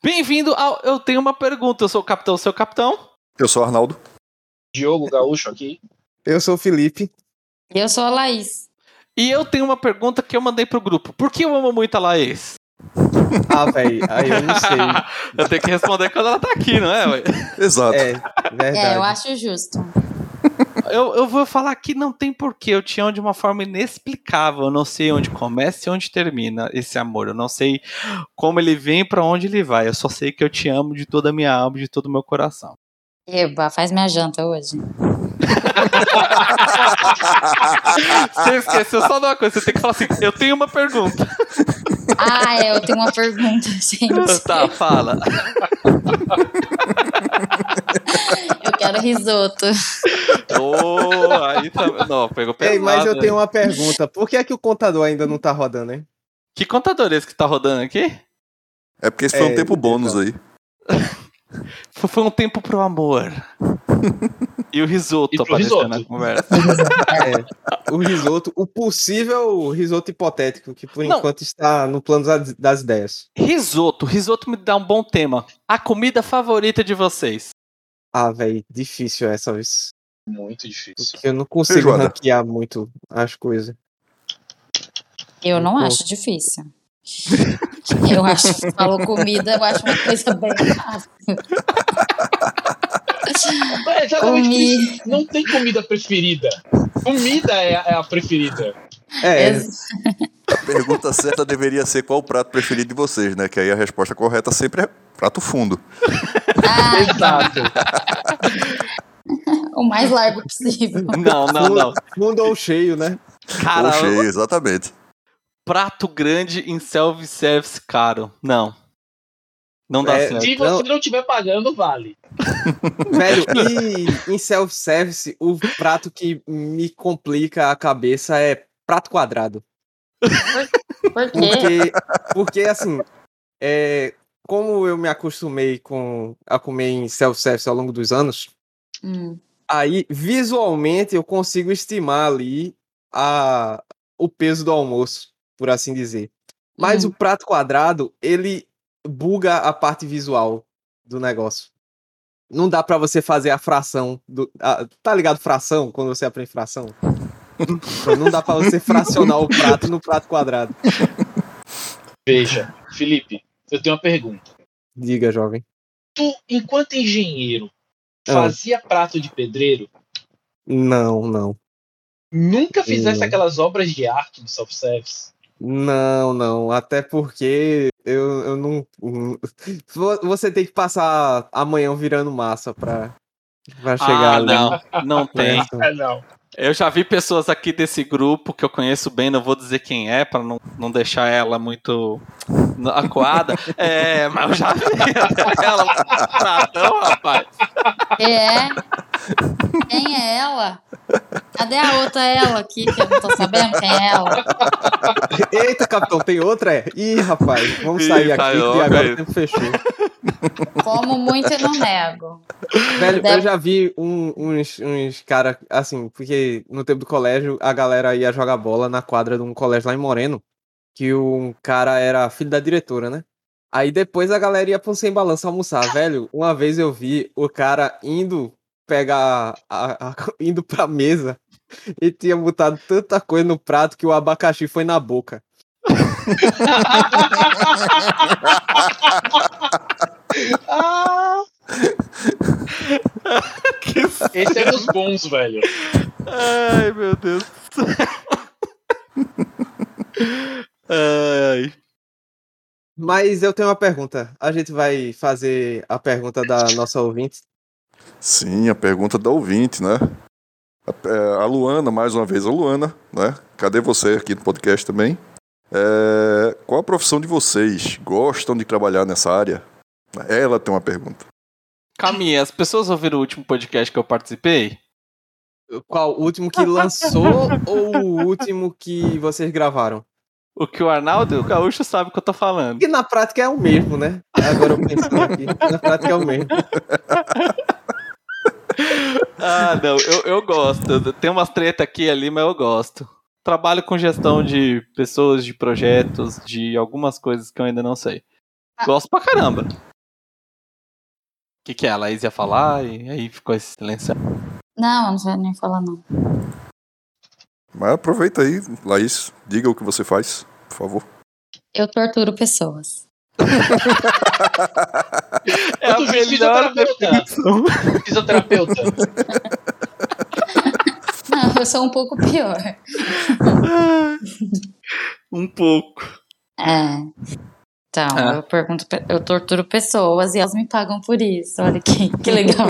Bem-vindo ao Eu Tenho Uma Pergunta. Eu sou o capitão, seu capitão. Eu sou o Arnaldo. Diogo Gaúcho aqui. Eu sou o Felipe. Eu sou a Laís. E eu tenho uma pergunta que eu mandei pro grupo. Por que eu amo muito a Laís? Ah, velho, aí eu não sei. eu tenho que responder quando ela tá aqui, não é, ué? Exato. É, verdade. É, eu acho justo. Eu, eu vou falar que não tem porquê. Eu te amo de uma forma inexplicável. Eu não sei onde começa e onde termina esse amor. Eu não sei como ele vem para onde ele vai. Eu só sei que eu te amo de toda a minha alma, de todo o meu coração. Eba, faz minha janta hoje. Você esqueceu só de uma coisa. Você tem que falar assim: eu tenho uma pergunta. Ah, é, eu tenho uma pergunta, gente. Tá, fala. Eu quero risoto. Oh, aí tá. Não, pegou pesado. Ei, mas eu tenho uma pergunta. Por que é que o contador ainda não tá rodando, hein? Que contador é esse que tá rodando aqui? É porque esse foi um É, tempo bônus aí. Foi foi um tempo pro amor. E o risoto E apareceu risoto. na conversa. É, o risoto, o possível risoto hipotético, que por Não. enquanto está no plano das, das ideias. Risoto. Risoto me dá um bom tema. A comida favorita de vocês. Ah, velho, difícil essa vez. Muito difícil. Porque eu não consigo Feijoada. ranquear muito as coisas. Eu não Pô. acho difícil. Eu acho, falou comida, eu acho uma coisa bem fácil. É exatamente Comi. isso. Não tem comida preferida. Comida é a, é a preferida. É, Ex- A pergunta certa deveria ser qual o prato preferido de vocês, né? Que aí a resposta correta sempre é prato fundo. Ah, Exato. o mais largo possível. Não, não, não. fundo ou cheio, né? Cara, Ou cheio, exatamente. prato grande em self-service caro. Não. Não dá É, certo. Se você não estiver pagando, vale. Velho, e em self-service, o prato que me complica a cabeça é prato quadrado. Por quê? Porque, porque assim, é, como eu me acostumei com, a comer em self-service ao longo dos anos, Hum. aí visualmente eu consigo estimar ali a, o peso do almoço, por assim dizer. Mas Hum. o prato quadrado, ele buga a parte visual do negócio. Não dá pra você fazer a fração. Do, a- tá ligado fração? Quando você aprende fração? Então, não dá pra você fracionar o prato no prato quadrado. Veja, Felipe, eu tenho uma pergunta. Diga, jovem. Tu, enquanto engenheiro, Ah. fazia prato de pedreiro? Não, não. Nunca fizesse Não. aquelas obras de arte do self-service? Não, não. Até porque eu, eu não. Vo- Você tem que passar amanhã virando massa pra, pra chegar Ah, ali. não. Não tem. Ah, não. Eu já vi pessoas aqui desse grupo que eu conheço bem, não vou dizer quem é, pra não, não deixar ela muito acuada. É, mas eu já vi ela pratão, rapaz. É? Quem é ela? Cadê a outra ela aqui, que eu não tô sabendo quem é ela? Eita, capitão, tem outra? É? Ih, rapaz, vamos Ih, sair aqui caiu, que agora velho. o tempo fechou. Como muito e não nego. Velho, Deve- eu já vi um- uns, uns caras, assim, porque no tempo do colégio a galera ia jogar bola na quadra de um colégio lá em Moreno, que um cara era filho da diretora, né? Aí depois a galera ia pro Sem Balanço almoçar. Velho, uma vez eu vi o cara indo pegar, a- a- indo pra mesa e tinha botado tanta coisa no prato que o abacaxi foi na boca. Esse é dos bons, velho. Ai, meu Deus do céu. Ai. Mas eu tenho uma pergunta. A gente vai fazer a pergunta da nossa ouvinte. Sim, a pergunta da ouvinte, né? A, é, a Luana, mais uma vez, a Luana, né? Cadê você aqui no podcast também? É, qual a profissão de vocês? Gostam de trabalhar nessa área? Ela tem uma pergunta. Caminha, as pessoas ouviram o último podcast que eu participei? Qual? O último que lançou ou o último que vocês gravaram? O que o Arnaldo e o Gaúcho sabem o que eu tô falando. Que na prática é o mesmo, né? Agora eu pensando aqui. Na prática é o mesmo. Ah, não, eu, eu gosto. Tem umas treta aqui e ali, mas eu gosto. Trabalho com gestão de pessoas, de projetos, de algumas coisas que eu ainda não sei. Gosto pra caramba. que, que é? A Laís ia falar e aí ficou esse silêncio. Não, eu não sei nem falar, não. Mas aproveita aí, Laís. Diga o que você faz, por favor. Eu torturo pessoas. É Tu fez fisioterapeuta. Fisioterapeuta. Não, eu sou um pouco pior. um pouco. É. Então, Ah. eu pergunto, pe- eu torturo pessoas e elas me pagam por isso. Olha que, que legal.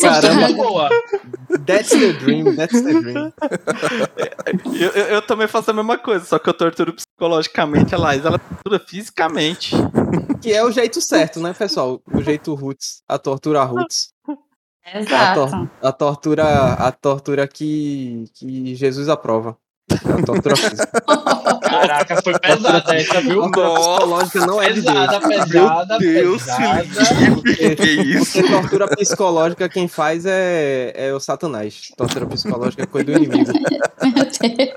Caramba. paga. Boa. That's the dream, that's the dream. Eu, eu, eu também faço a mesma coisa, só que eu torturo psicologicamente a Laís, ela tortura fisicamente. Que é o jeito certo, né, pessoal? O jeito roots, a tortura roots. A, Exato. tor- a tortura, a tortura que, que Jesus aprova. É a tortura física. Caraca, foi pesada essa, A viu? tortura psicológica não é de Deus. Pesada, pesada, Deus, pesada. Que que é isso? Porque tortura psicológica quem faz é, é o Satanás. Tortura psicológica é coisa do inimigo. Meu Deus.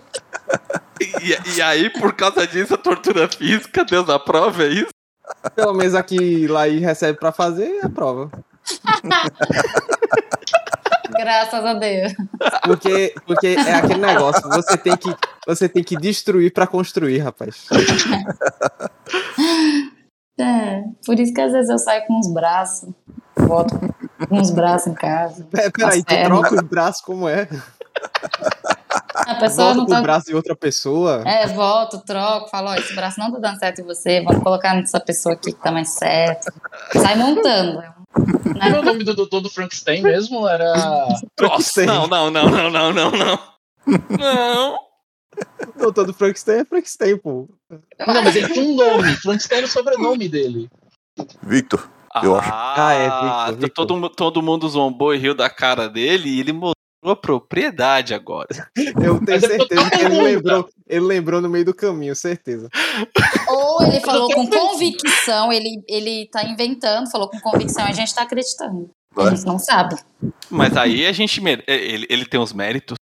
E, e aí, por causa disso, a tortura física, Deus aprova, é isso? Pelo menos aqui lá e recebe pra fazer, aprova. Graças a Deus. Porque, porque é aquele negócio, você tem que, você tem que destruir pra construir, rapaz. É, por isso que às vezes eu saio com uns braços. Volto com uns braços em casa. É, peraí, tu troca os braços como é? A pessoa Volta com tá. braços de outra pessoa. É, volto, troco, falo, ó, esse braço não tá dando certo em você, vamos colocar nessa pessoa aqui que tá mais certo. Sai montando. Como é o nome do doutor do Frankenstein mesmo? Era. Nossa, não, não, não, não, não, não, não. Não. O doutor do Frankenstein é Frankenstein, pô. Não, mas ele tinha um nome. Frankenstein era o sobrenome dele. Victor, Eu acho. Ah, é, Victor, Victor. Todo, todo mundo zombou e riu da cara dele e ele mostrou a propriedade agora. Eu tenho Mas é certeza que ele lembrou, ele lembrou no meio do caminho, certeza. Ou ele falou com convicção, ele, ele tá inventando, falou com convicção, e a gente tá acreditando. A gente não sabe. Mas aí a gente. mere- Ele, ele tem os méritos.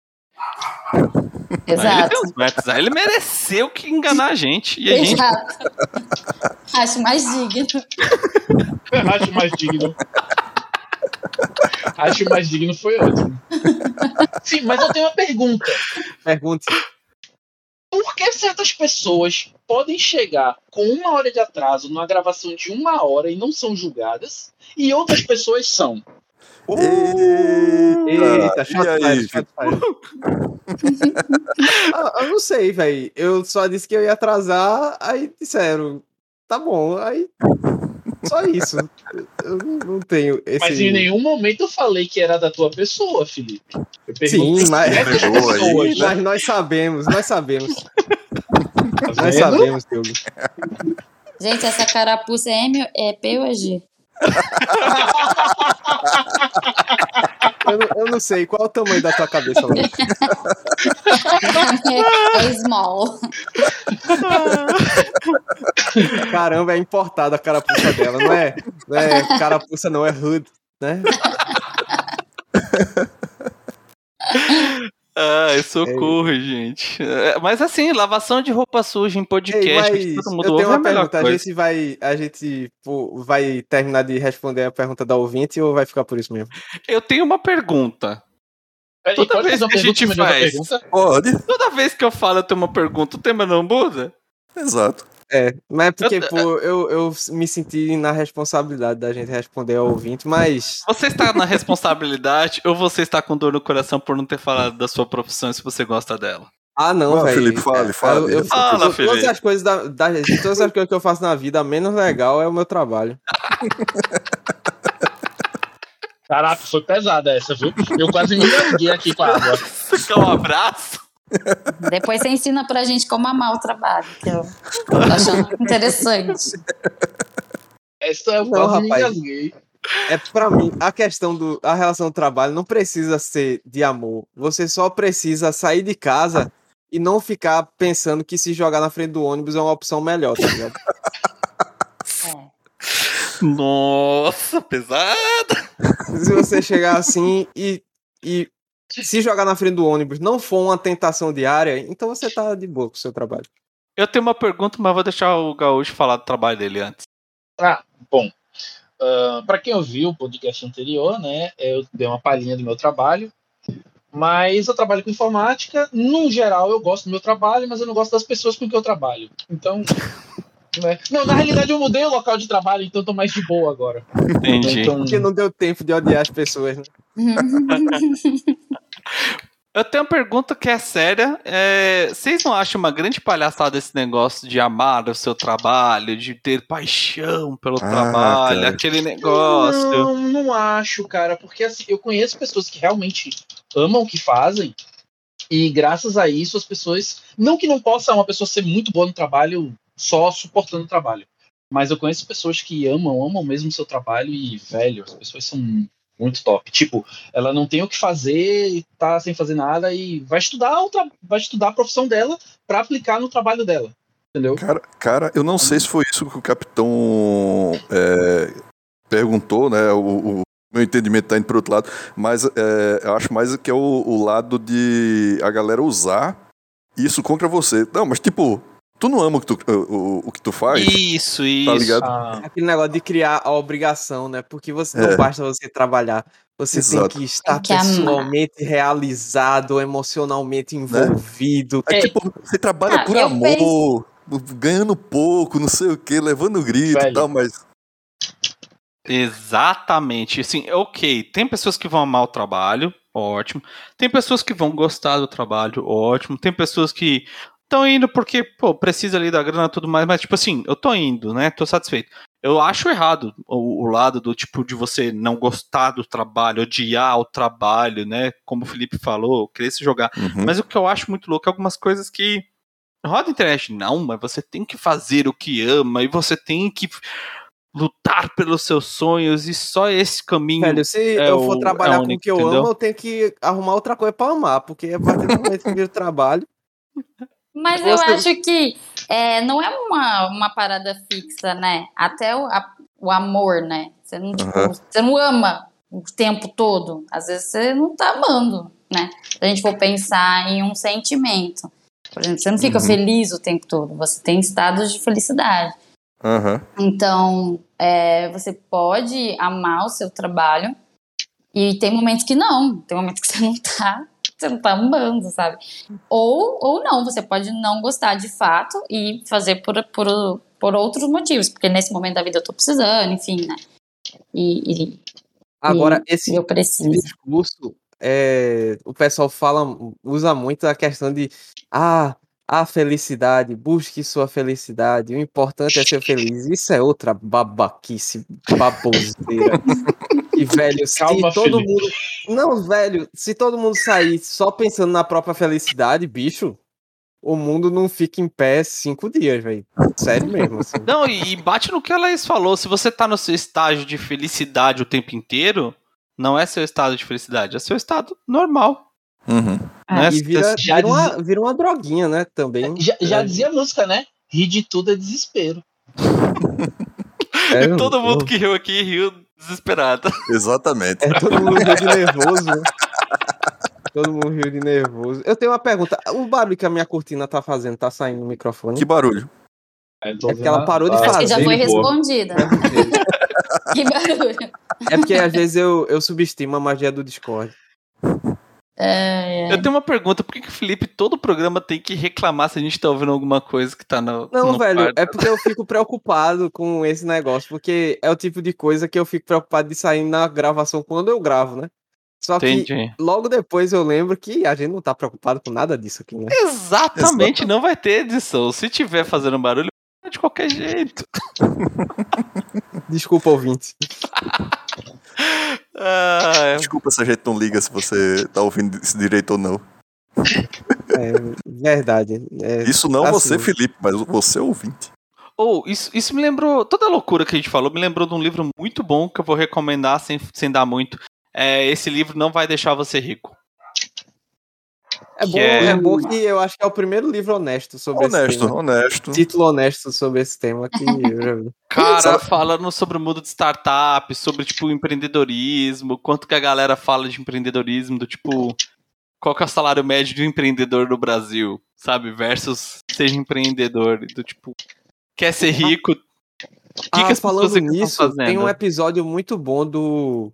Aí ele Exato. tem os méritos. Aí ele mereceu que enganar a gente. E a gente. Exato. Acho mais digno. Acho mais digno. Acho mais digno foi ótimo. Sim, mas eu tenho uma pergunta. Pergunte. Por que certas pessoas podem chegar com uma hora de atraso numa gravação de uma hora e não são julgadas, e outras pessoas são? Eita, e shot aí, fire, shot fire. Ah, eu não sei, velho. Eu só disse que eu ia atrasar, aí disseram, tá bom, aí. Só isso. Eu não tenho esse. Mas em nenhum momento eu falei que era da tua pessoa, Felipe. Sim, mas, aí, pessoas. mas nós sabemos, nós sabemos. Tá Nós sabemos, Diogo. Gente, essa carapuça é, M, é P ou é G? Eu, não- eu não sei qual é o tamanho da tua cabeça, Léo. é small. Caramba, é importada a carapuça dela, não é? Não é carapuça, não, é hood, né? Ai, socorro, gente. É, Mas assim, lavação de roupa suja em podcast, Ei, todo mundo eu ouve tenho é a uma melhor pergunta. A gente vai, a gente pô, vai terminar de responder a pergunta da ouvinte ou vai ficar por isso mesmo? Eu tenho uma pergunta. Peraí, Toda vez que a gente faz. pergunta? Pode, Toda vez que eu falo eu tenho uma pergunta, o tema não muda? exato. É, mas é porque, Eu- pô, eu, eu me senti na responsabilidade da gente responder ao ouvinte, mas Você está na responsabilidade ou você está com dor no coração por não ter falado da sua profissão e se você gosta dela? Ah, não, velho. Felipe, fale, É, fale. Eu, eu, Fala, todas Felipe. as coisas da, da- todas as coisas que eu faço na vida, a menos legal é o meu trabalho. Caraca, foi pesada essa, viu? Eu quase me engasguei aqui com a água. Quer um abraço? Depois você ensina pra gente como amar o trabalho, que eu tô achando interessante. Essa eu Não, quase me rapaz. É pra mim, a questão do a relação do trabalho não precisa ser de amor. Você só precisa sair de casa e não ficar pensando que se jogar na frente do ônibus é uma opção melhor, tá ligado? É. Nossa, pesado. se você chegar assim e, e se jogar na frente do ônibus não for uma tentação diária, então você tá de boa com o seu trabalho. Eu tenho uma pergunta, mas vou deixar o Gaúcho falar do trabalho dele antes. Ah, bom. uh, para quem ouviu o podcast anterior, né, eu dei uma palhinha do meu trabalho. Mas eu trabalho com informática. No geral, eu gosto do meu trabalho, mas eu não gosto das pessoas com que eu trabalho. Então. Né? Não, na realidade, eu mudei o local de trabalho, então eu tô mais de boa agora. Entendi. Então, Porque não deu tempo de odiar as pessoas, né? Eu tenho uma pergunta que é séria. É, vocês não acham uma grande palhaçada esse negócio de amar o seu trabalho, de ter paixão pelo Ah, trabalho, cara. aquele negócio? Não, não acho, cara, porque assim, eu conheço pessoas que realmente amam o que fazem, e graças a isso as pessoas. Não que não possa uma pessoa ser muito boa no trabalho só suportando o trabalho, mas eu conheço pessoas que amam, amam mesmo o seu trabalho, e, velho, as pessoas são muito top. Tipo, ela não tem o que fazer tá sem fazer nada e vai estudar, o tra- vai estudar a profissão dela pra aplicar no trabalho dela. Entendeu? Cara, cara, eu não sei se foi isso que o capitão é, perguntou, né? O, o meu entendimento tá indo pro outro lado, mas é, eu acho mais que é o, o lado de a galera usar isso contra você. Não, mas tipo, tu não ama o que tu, o, o- que tu faz? Isso, isso. Tá ligado? Ah, Aquele negócio de criar a obrigação, né? Porque você É. não basta você trabalhar. Você Exato. tem que estar Tem que amar. pessoalmente realizado, emocionalmente envolvido. Aí, É. tipo, você trabalha Ah, por amor, ganhando pouco, não sei o que, levando grito e Velho. tal, mas. Exatamente. Assim, ok, tem pessoas que vão amar o trabalho, ótimo. Tem pessoas que vão gostar do trabalho, ótimo. Tem pessoas que estão indo porque, pô, precisa ali da grana e tudo mais, mas tipo assim, eu tô indo, né? Tô satisfeito. Eu acho errado o, o lado do tipo de você não gostar do trabalho, odiar o trabalho, né? Como o Felipe falou, querer se jogar. Uhum. Mas o que eu acho muito louco é algumas coisas que roda a internet. Não, mas você tem que fazer o que ama e você tem que lutar pelos seus sonhos e só esse caminho. Velho, se é eu o- for é trabalhar o com o que eu entendeu? amo, eu tenho que arrumar outra coisa pra amar. Porque a partir do momento que vira trabalho. Mas eu acho que é, não é uma, uma parada fixa, né? Até o, a- o amor, né? Você não, tipo, Aham. você não ama o tempo todo. Às vezes você não tá amando, né? Se a gente for pensar em um sentimento. Por exemplo, você não fica Uhum. feliz o tempo todo. Você tem estados de felicidade. Aham. Então, é, você pode amar o seu trabalho e tem momentos que não, tem momentos que você não tá, você não tá amando, sabe? Ou, ou não, você pode não gostar de fato e fazer por, por, por outros motivos, porque nesse momento da vida eu tô precisando, enfim, né? E, e Agora, Sim, esse preciso. discurso, é, o pessoal fala, usa muito a questão de ah, a felicidade, busque sua felicidade, o importante é ser feliz. Isso é outra babaquice, baboseira. e, velho, se Calma, todo Felipe. mundo. Não, velho, se todo mundo sair só pensando na própria felicidade, bicho, o mundo não fica em pé cinco dias, velho. Sério mesmo, assim. Não, e bate no que a Laís falou. Se você tá no seu estágio de felicidade o tempo inteiro, não é seu estado de felicidade, é seu estado normal. Uhum. né? E vira, Já vira, uma, vira uma droguinha, né? Também. já, já É, dizia a música, né? Rir de tudo é desespero. é, Todo mundo que riu aqui riu desesperado. Exatamente. É, todo mundo riu de nervoso, né? Todo mundo riu de nervoso. Eu tenho uma pergunta. O barulho que a minha cortina tá fazendo, tá saindo no microfone? Que barulho. É É porque ela parou de Acho fazer. que já foi respondida. que barulho. É porque às vezes eu, eu subestimo a magia do Discord. É, é. Eu tenho uma pergunta: por que, que o Felipe todo programa tem que reclamar se a gente tá ouvindo alguma coisa que tá no. Não, no velho, quarto? é porque eu fico preocupado com esse negócio, porque é o tipo de coisa que eu fico preocupado de sair na gravação quando eu gravo, né? Só que Entendi. logo depois eu lembro que a gente não tá preocupado com nada disso aqui, né? Exatamente, não vai ter edição. Se tiver fazendo barulho, é de qualquer jeito. Desculpa, ouvinte. Ah, Desculpa se a gente não liga se você tá ouvindo isso direito ou não. É verdade. É, Isso não assim. você, Felipe, mas você ouvinte. Ou isso, isso me lembrou. Toda a loucura que a gente falou me lembrou de um livro muito bom que eu vou recomendar sem, sem dar muito. É, esse livro não vai deixar você rico. É bom, Que é- é bom que eu acho que é o primeiro livro honesto sobre esse Honesto, tema. honesto. Título honesto sobre esse tema que eu já vi. Cara, falando sobre o mundo de startup, sobre, tipo, empreendedorismo, quanto que a galera fala de empreendedorismo, do tipo, qual que é o salário médio do empreendedor no Brasil, sabe? Versus seja empreendedor, do tipo, quer ser rico, O que, ah, que as falando nisso, estão fazendo? tem um episódio muito bom do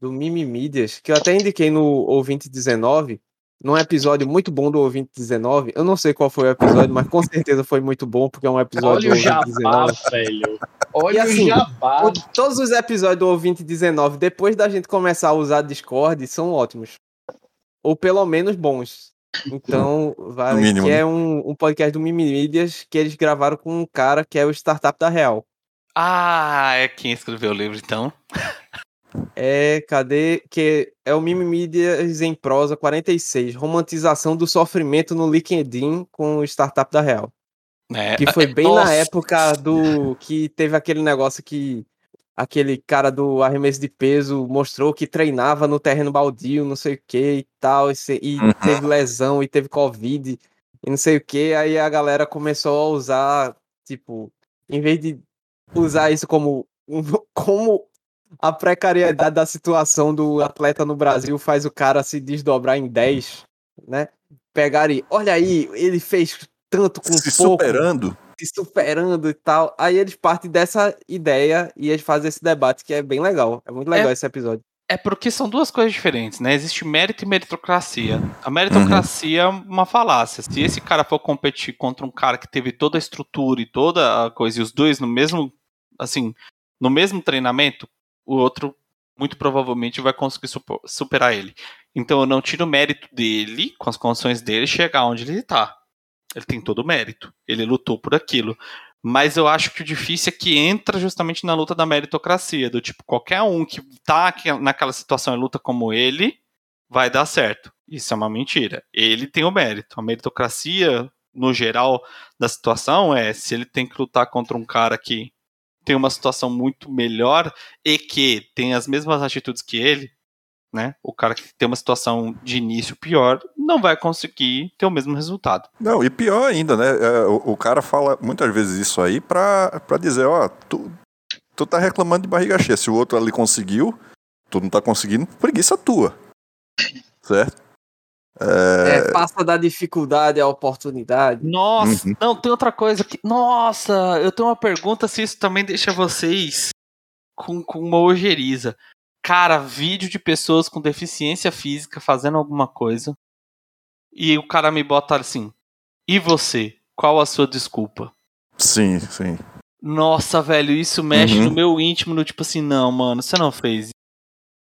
do Mimimídias, que eu até indiquei no Ouvinte 19, num episódio muito bom do Ouvinte 19. Eu não sei qual foi o episódio, mas com certeza foi muito bom, porque é um episódio Olha do Ouvinte jabá, 19. velho. Olha E assim, o jabá. O- todos os episódios do Ouvinte 19, depois da gente começar a usar Discord, são ótimos. Ou pelo menos bons. Então, vale, mínimo, que né? é um, um podcast do Mimimídias que eles gravaram com um cara que é o Startup da Real. Ah, é quem escreveu o livro, então. É, cadê? Que é o Mimimídias em prosa 46, romantização do sofrimento no LinkedIn com o Startup da Real. É, Que foi bem Nossa. na época do que teve aquele negócio que aquele cara do arremesso de peso mostrou que treinava no terreno baldio, não sei o que e tal, e, e Uhum. teve lesão e teve covid e não sei o que, aí a galera começou a usar, tipo, em vez de usar isso como como a precariedade da situação do atleta no Brasil faz o cara se desdobrar em 10, né? Pegar e, olha aí, ele fez tanto com Se pouco superando. se superando e tal. Aí eles partem dessa ideia e eles fazem esse debate que é bem legal. É muito legal esse episódio. É porque são duas coisas diferentes, né? Existe mérito e meritocracia. A meritocracia é uma falácia. Se esse cara for competir contra um cara que teve toda a estrutura e toda a coisa, e os dois no mesmo, assim, no mesmo treinamento, o outro muito provavelmente vai conseguir superar ele. Então eu não tiro o mérito dele, com as condições dele, chegar onde ele tá. Ele tem todo o mérito. Ele lutou por aquilo. Mas eu acho que o difícil é que entra justamente na luta da meritocracia, do tipo, qualquer um que tá naquela situação e luta como ele, vai dar certo. Isso é uma mentira. Ele tem o mérito. A meritocracia, no geral, da situação é se ele tem que lutar contra um cara que tem uma situação muito melhor e que tem as mesmas atitudes que ele, né? O cara que tem uma situação de início pior não vai conseguir ter o mesmo resultado. Não, e pior ainda, né? é, o, o cara fala muitas vezes isso aí pra, pra dizer, ó, tu, tu tá reclamando de barriga cheia. Se o outro ali conseguiu, tu não tá conseguindo, preguiça tua. Certo? É, passa da dificuldade à oportunidade. Nossa, Uhum. não, tem outra coisa que. Nossa, eu tenho uma pergunta se isso também deixa vocês com, com uma ojeriza. Cara, vídeo de pessoas com deficiência física fazendo alguma coisa. E o cara me bota assim. E você? Qual a sua desculpa? Sim, sim. Nossa, velho, isso mexe Uhum. no meu íntimo, no tipo assim, não, mano, você não fez isso.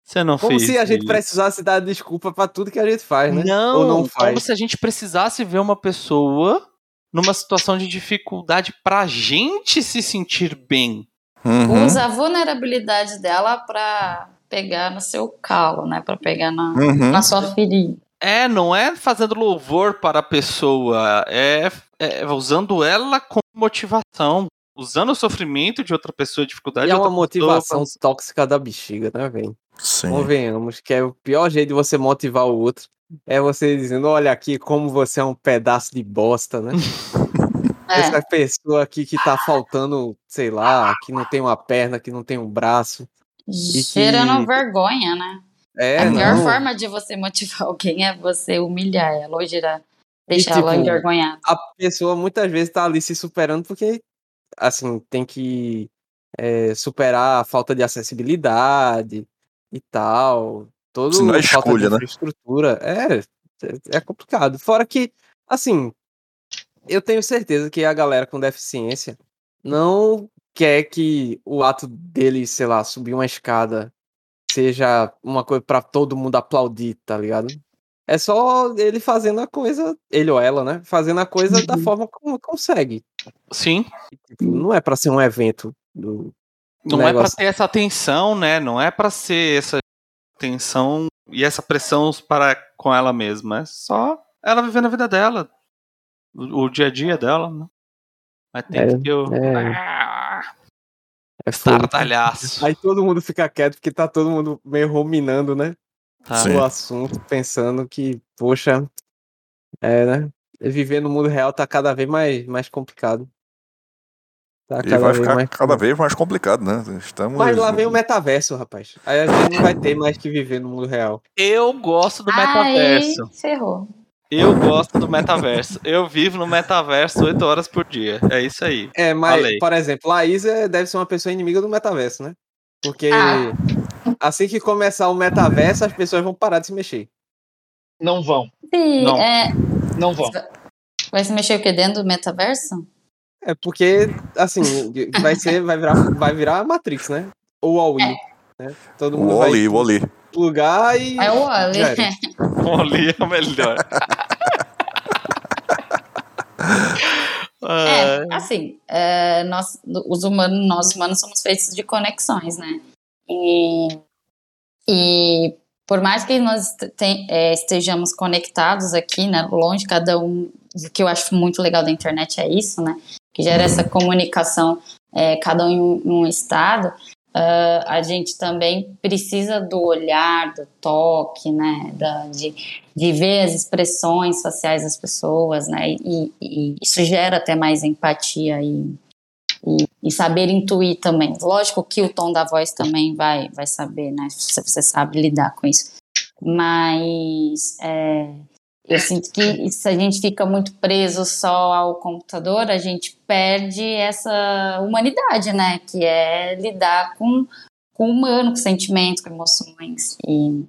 Você não Como fez se a gente isso. precisasse dar desculpa pra tudo que a gente faz, né? Não, Ou não como faz. se a gente precisasse ver uma pessoa numa situação de dificuldade pra gente se sentir bem. Uhum, Usa a vulnerabilidade dela pra pegar no seu calo, né? Pra pegar na, uhum. na sua ferida. É, não é fazendo louvor para a pessoa, é, é usando ela como motivação, usando o sofrimento de outra pessoa, dificuldade E de é uma pessoa motivação tóxica da bexiga, né, velho? Sim. Convenhamos que é o pior jeito de você motivar o outro. É você dizendo, olha aqui como você é um pedaço de bosta, né? É. Essa pessoa aqui que tá faltando, sei lá, que não tem uma perna, que não tem um braço. que- Gerando vergonha, né? É, a pior não. forma de você motivar alguém é você humilhar ela ou gerar, deixar tipo, ela envergonhada. a pessoa muitas vezes tá ali se superando porque, assim, tem que é, superar a falta de acessibilidade e tal. Todo Se não é falta escolha, de né? infraestrutura. É, é- é complicado. Fora que, assim, eu tenho certeza que a galera com deficiência não quer que o ato dele, sei lá, subir uma escada seja uma coisa pra todo mundo aplaudir, tá ligado? É só ele fazendo a coisa, ele ou ela, né? Fazendo a coisa da forma como consegue. Sim, Tipo, não é pra ser um evento do. não é pra negócio. ter essa atenção, né? Não é pra ser essa tensão e essa pressão para com ela mesma. É só ela vivendo a vida dela, o, o dia a dia dela, né? Mas tem É, que o é. Ah, É fogo. tardalhaço. Aí todo mundo fica quieto porque tá todo mundo meio ruminando, né? Tá? Sim. O assunto, pensando que, poxa, é, né? Viver no mundo real tá cada vez mais, mais complicado. Tá E vai vez ficar mais cada vez mais complicado, né? Estamos... Mas lá vem o metaverso, rapaz. Aí a gente não vai ter mais que viver no mundo real. Eu gosto do Aí metaverso. ferrou. Eu gosto do metaverso. Eu vivo no metaverso 8 horas por dia. É isso aí. É, mas, Falei. por exemplo, Laís deve ser uma pessoa inimiga do metaverso, né? Porque Ah. Assim que começar o metaverso, as pessoas vão parar de se mexer. Não vão, Sim, Não. é, não vão. vai se mexer o quê? Dentro do metaverso? É porque, assim, vai ser, vai virar, vai virar a Matrix, né? Ou a Wii. Né? Todo O mundo vai Oli, o Oli. plugar e. É o era. O Oli é o melhor. É, Ah, assim, é, nós, os humanos, nós humanos somos feitos de conexões, né? E, e por mais que nós te- é, estejamos conectados aqui, né, longe, cada um, o que eu acho muito legal da internet é isso, né? Que gera essa comunicação, é, cada um em um, estado, ah, a gente também precisa do olhar, do toque, né? Da, de, de ver as expressões faciais das pessoas, né? E, e isso gera até mais empatia e, e, e saber intuir também. Lógico que o tom da voz também vai, vai saber, né? Se você sabe lidar com isso. Mas é, eu sinto que se a gente fica muito preso só ao computador, a gente perde essa humanidade, né? Que é lidar com, com o humano, com sentimentos, com emoções. E,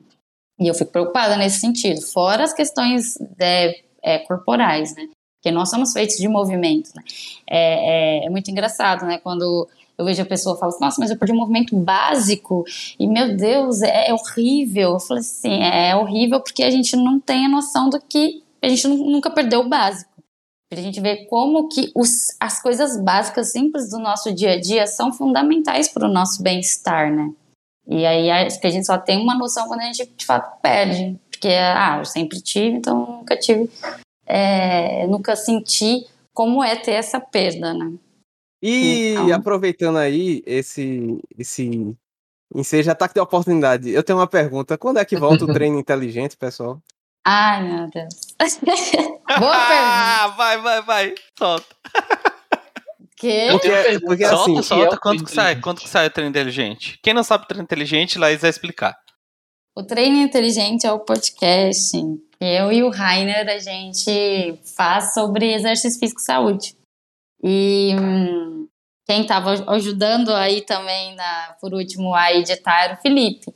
e eu fico preocupada nesse sentido. Fora as questões é, é, corporais, né? Porque nós somos feitos de movimento, né? É, é, é muito engraçado, né? Quando eu vejo a pessoa fala assim, nossa, mas eu perdi um movimento básico e, meu Deus, é, é horrível. Eu falo assim, é horrível porque a gente não tem a noção do que... A gente nu- nunca perdeu o básico. Pra gente ver como que os, as coisas básicas, simples do nosso dia a dia são fundamentais para o nosso bem-estar, né? E aí acho que a gente só tem uma noção quando a gente de fato perde. Porque, ah, eu sempre tive, então nunca tive, é, nunca senti como é ter essa perda, né? E Então. aproveitando aí esse, esse ensejo ataque de oportunidade, eu tenho uma pergunta. Quando é que volta o treino inteligente, pessoal? Ai, meu Deus. Boa pergunta. Ah, vai, vai, vai. Solta. Que? Porque, porque solta, assim, que é solta. o Quanto que sai? inteligente? Quanto que sai o treino inteligente? Quem não sabe treino inteligente, Laís vai explicar. O Treino Inteligente é o podcast que eu e o Rainer a gente faz sobre exercício físico e saúde. E quem estava ajudando aí também, na, por último, a editar era o Felipe.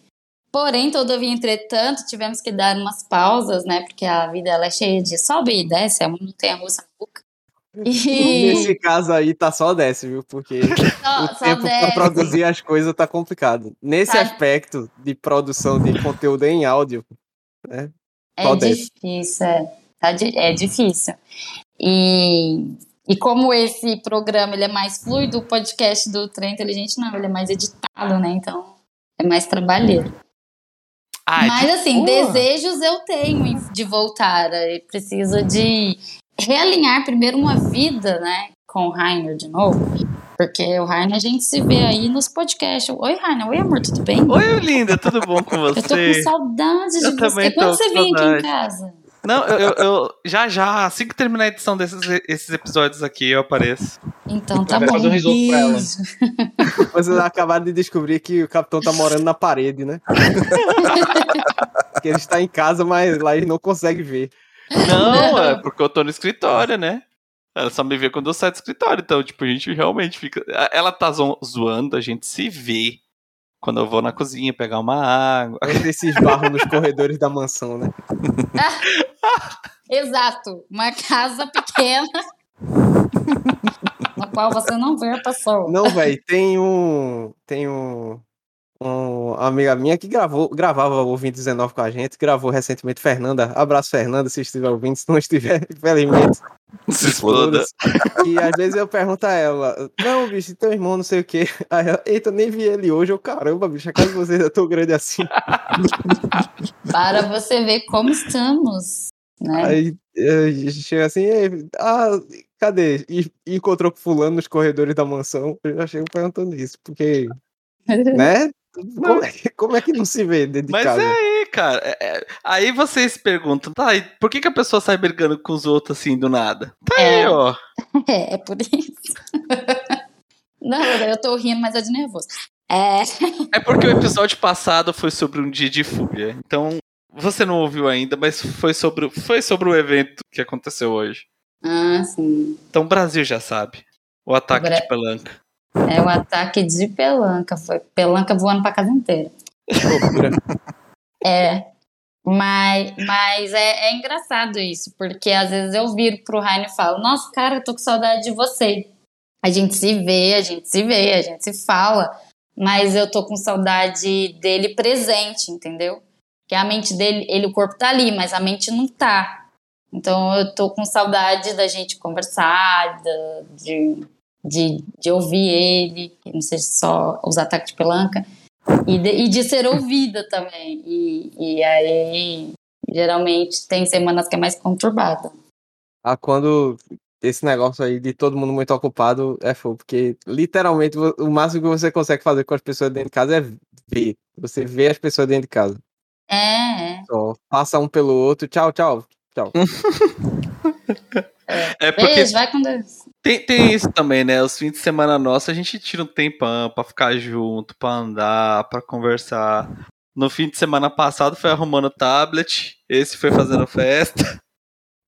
Porém, todavia, entretanto, tivemos que dar umas pausas, né? Porque a vida ela é cheia de sobe e desce, é uma montanha-russa maluca. E nesse caso aí tá só desce, viu? Porque só, o só tempo pra desce. produzir as coisas tá complicado. Nesse Tá. aspecto de produção de conteúdo em áudio, É Só desce. difícil, é. Tá é difícil. E, e como esse programa ele é mais fluido, o podcast do Trem Inteligente não, ele é mais editado, né? Então é mais trabalheiro. Ah, Mas de assim, boa. desejos eu tenho de voltar. Eu preciso de realinhar primeiro uma vida, né? Com o Rainer de novo. Porque o Rainer a gente se vê aí nos podcasts. Oi, Rainer. Oi, amor, tudo bem? Oi, linda, tudo bom com Eu tô com você? saudade de Eu você. também tô Quando você vem aqui em casa? Não, eu, eu- eu- já já, assim que terminar a edição desses esses episódios aqui, eu apareço. Então tá Vai bom. fazer um risoto pra ela. Vocês acabaram de descobrir que o capitão tá morando na parede, né? que ele está em casa, mas lá ele não consegue ver. Não, é porque eu tô no escritório, né? Ela só me vê quando eu saio do escritório. Então, tipo, a gente realmente fica. Ela tá zo- zoando, a gente se vê quando eu vou na cozinha pegar uma água. Entre esses barros nos corredores da mansão, né? Exato. Uma casa pequena. na qual você não vê a pessoa. Não, velho, tem um. Tem um. Um amiga minha que gravou, gravava o Ouvinte 19 com a gente, gravou recentemente Fernanda. Abraço, Fernanda, se estiver ouvindo, se não estiver, infelizmente. Se exploda. E às vezes eu pergunto a ela, não, bicho, teu irmão não sei o quê. Aí ela, eita, nem vi ele hoje, eu, caramba, bicho, a casa de vocês é tão grande assim. Para você ver como estamos. Né? Aí eh, chega assim, "Ei, ah, cadê? E e encontrou com fulano nos corredores da mansão. Eu já chego perguntando isso, porque, né? Como é, como é que não se vê dentro de Mas casa? é aí, cara. é- é- aí vocês perguntam, tá, e por que, que a pessoa sai brigando com os outros assim do nada? Tá É. aí, ó. É, é por isso. Não, eu tô rindo, mas é de nervoso. É, É porque o episódio passado foi sobre um dia de fúria. Então, Você não ouviu ainda, mas foi sobre, foi sobre o evento que aconteceu hoje. Ah, sim. Então o Brasil já sabe. O ataque Bra- de Pelanca. É o ataque de pelanca. Foi pelanca voando pra casa inteira. É. Mas, mas é, é engraçado isso, porque às vezes eu viro pro Rainer e falo, nossa, cara, eu tô com saudade de você. A gente se vê, a gente se vê, a gente se fala, mas eu tô com saudade dele presente, entendeu? Que a mente dele, ele, o corpo tá ali, mas a mente não tá. Então eu tô com saudade da gente conversar, da- de, de, de ouvir ele, que não seja só os ataques de pelanca. E de, e de ser ouvida também. E, e aí, geralmente, tem semanas que é mais conturbada. Ah, quando esse negócio aí de todo mundo muito ocupado é fogo, porque literalmente o máximo que você consegue fazer com as pessoas dentro de casa é ver. Você vê as pessoas dentro de casa. É, é. Só passa um pelo outro, tchau, tchau, tchau. É porque Beijo, vai com Deus. tem, tem isso também, né? Os fins de semana nossos a gente tira um tempão pra ficar junto, pra andar, pra conversar. No fim de semana passado foi arrumando tablet, esse foi fazendo festa.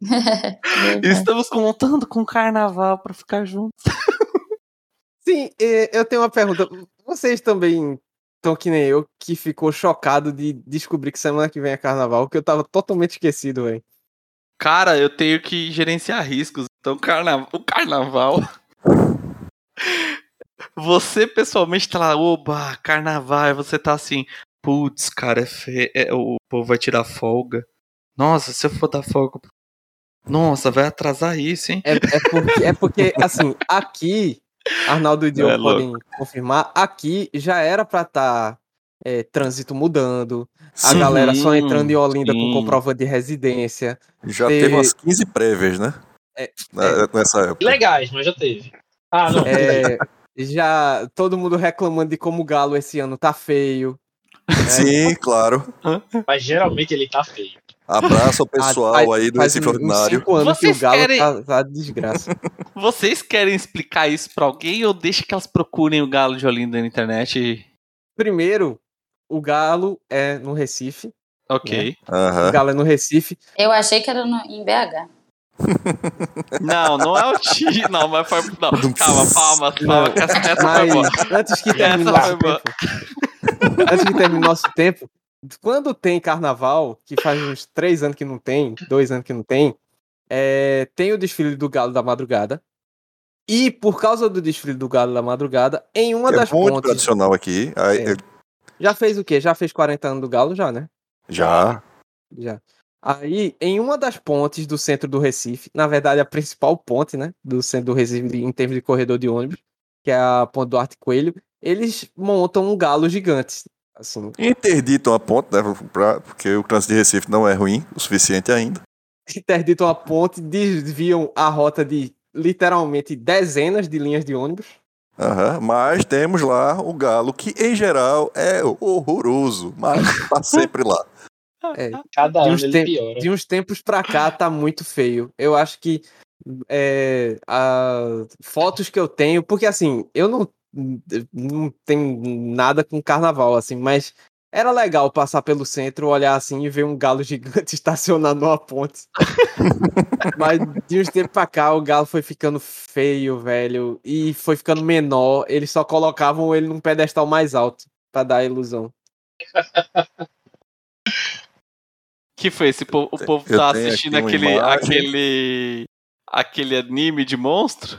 E estamos contando com o carnaval pra ficar juntos. Sim, eu tenho uma pergunta. Vocês também estão que nem eu, que ficou chocado de descobrir que semana que vem é carnaval, que eu tava totalmente esquecido, velho. Cara, eu tenho que gerenciar riscos. Então, carna... o carnaval. Você pessoalmente tá lá, oba, carnaval, e você tá assim, putz, cara, é fe... é, o povo vai tirar folga. Nossa, se eu for dar folga. Nossa, vai atrasar isso, hein? É, é porque, é porque, assim, aqui, Arnaldo e Diogo É podem confirmar, aqui já era pra estar trânsito mudando, a Sim, galera só entrando em Olinda sim. com comprovante de residência. Já ter- teve umas 15 prévias, né? É, Na- Nessa época. Legais, mas já teve. Ah, não. É, já todo mundo reclamando de como o Galo esse ano tá feio. Sim, claro. Mas geralmente ele tá feio. Abraço ao pessoal aí do Recife Ordinário. que Vocês o Galo querem- tá, tá desgraça. Vocês querem explicar isso pra alguém ou deixa que elas procurem o Galo de Olinda na internet? Primeiro, o Galo é no Recife. Ok. O Aham. Galo é no Recife. Eu achei que era no, em BH. Não, não é o time. Não, mas foi. Não, calma, palmas, palmas, que essa, essa foi Mas boa. antes que termine nosso foi tempo. antes que termine nosso tempo, quando tem carnaval, que faz uns três anos que não tem, dois anos que não tem, é, tem o desfile do Galo da Madrugada. E por causa do desfile do Galo da Madrugada, em uma Que é das muito pontes. tradicional aqui. Aí, É. Já fez o quê? Já fez 40 anos do Galo, já, né? Já. Já. Aí, em uma das pontes do centro do Recife, na verdade, a principal ponte, né, do centro do Recife em termos de corredor de ônibus, que é a ponte do Arte Coelho, eles montam um galo gigante. Assim, Interditam a ponte, né? pra- porque o trânsito de Recife não é ruim o suficiente ainda. interditam a ponte, desviam a rota de literalmente dezenas de linhas de ônibus. Aham, Mas temos lá o galo, que em geral é horroroso, mas tá sempre lá. É, Cada De ano uns ele piora. de uns tempos pra cá tá muito feio. Eu acho que é, a- fotos que eu tenho, porque assim, eu não, não tenho nada com carnaval, assim, mas era legal passar pelo centro, olhar assim e ver um galo gigante estacionado numa ponte. mas de uns tempos pra cá o galo foi ficando feio, velho, e foi ficando menor. Eles só colocavam ele num pedestal mais alto pra dar a ilusão. que foi esse povo? O povo Eu tá assistindo aquele, imagem. aquele. aquele anime de monstro?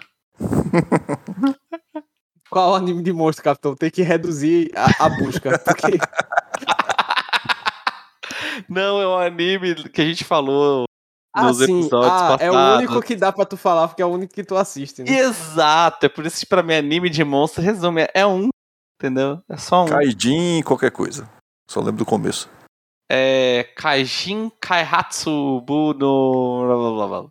Qual o anime de monstro, capitão? Tem que reduzir a, a busca. Porque Não, é um anime que a gente falou nos assim, episódios ah, passados. é o único que dá pra tu falar, porque é o único que tu assiste, né? Exato, é por isso que pra mim anime de monstro resume, é- um, entendeu? É só um. Kaijin, qualquer coisa. Só lembro do começo. É Kaijin Kaihatsu Buno. blá, blá, blá, blá.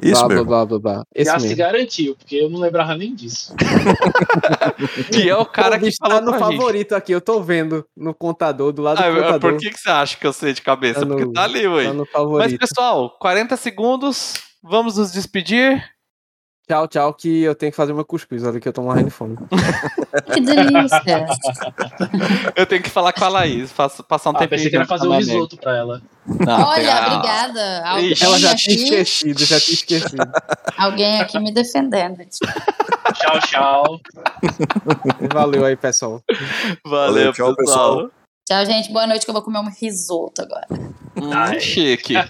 Isso blá, mesmo. blá, blá, blá. Esse Já se mesmo. garantiu, porque eu não lembrava nem disso. Que é o cara que bicho, tá falou no pra gente. favorito aqui, eu tô vendo no contador, do lado do Ah, contador. por que, que você acha que eu sei de cabeça? Tá no- Porque tá ali, ué. Tá Mas, favorito. pessoal, 40 segundos. Vamos nos despedir. Tchau, tchau, que eu tenho que fazer meu cuscuz ali, que eu tô morrendo de fome. Que delícia. Eu tenho que falar com a Laís, faço- passar um Ah, tempinho. pensei que era fazer um risoto pra ela. Não, Olha, obrigada. Alguém. Ela já tinha aqui, esquecido, já tinha esquecido. alguém aqui me defendendo. Tchau, tchau. Valeu aí, pessoal. Valeu, Valeu, tchau, pessoal. pessoal. Tchau, gente. Boa noite, que eu vou comer um risoto agora. Hum, Ai. chique.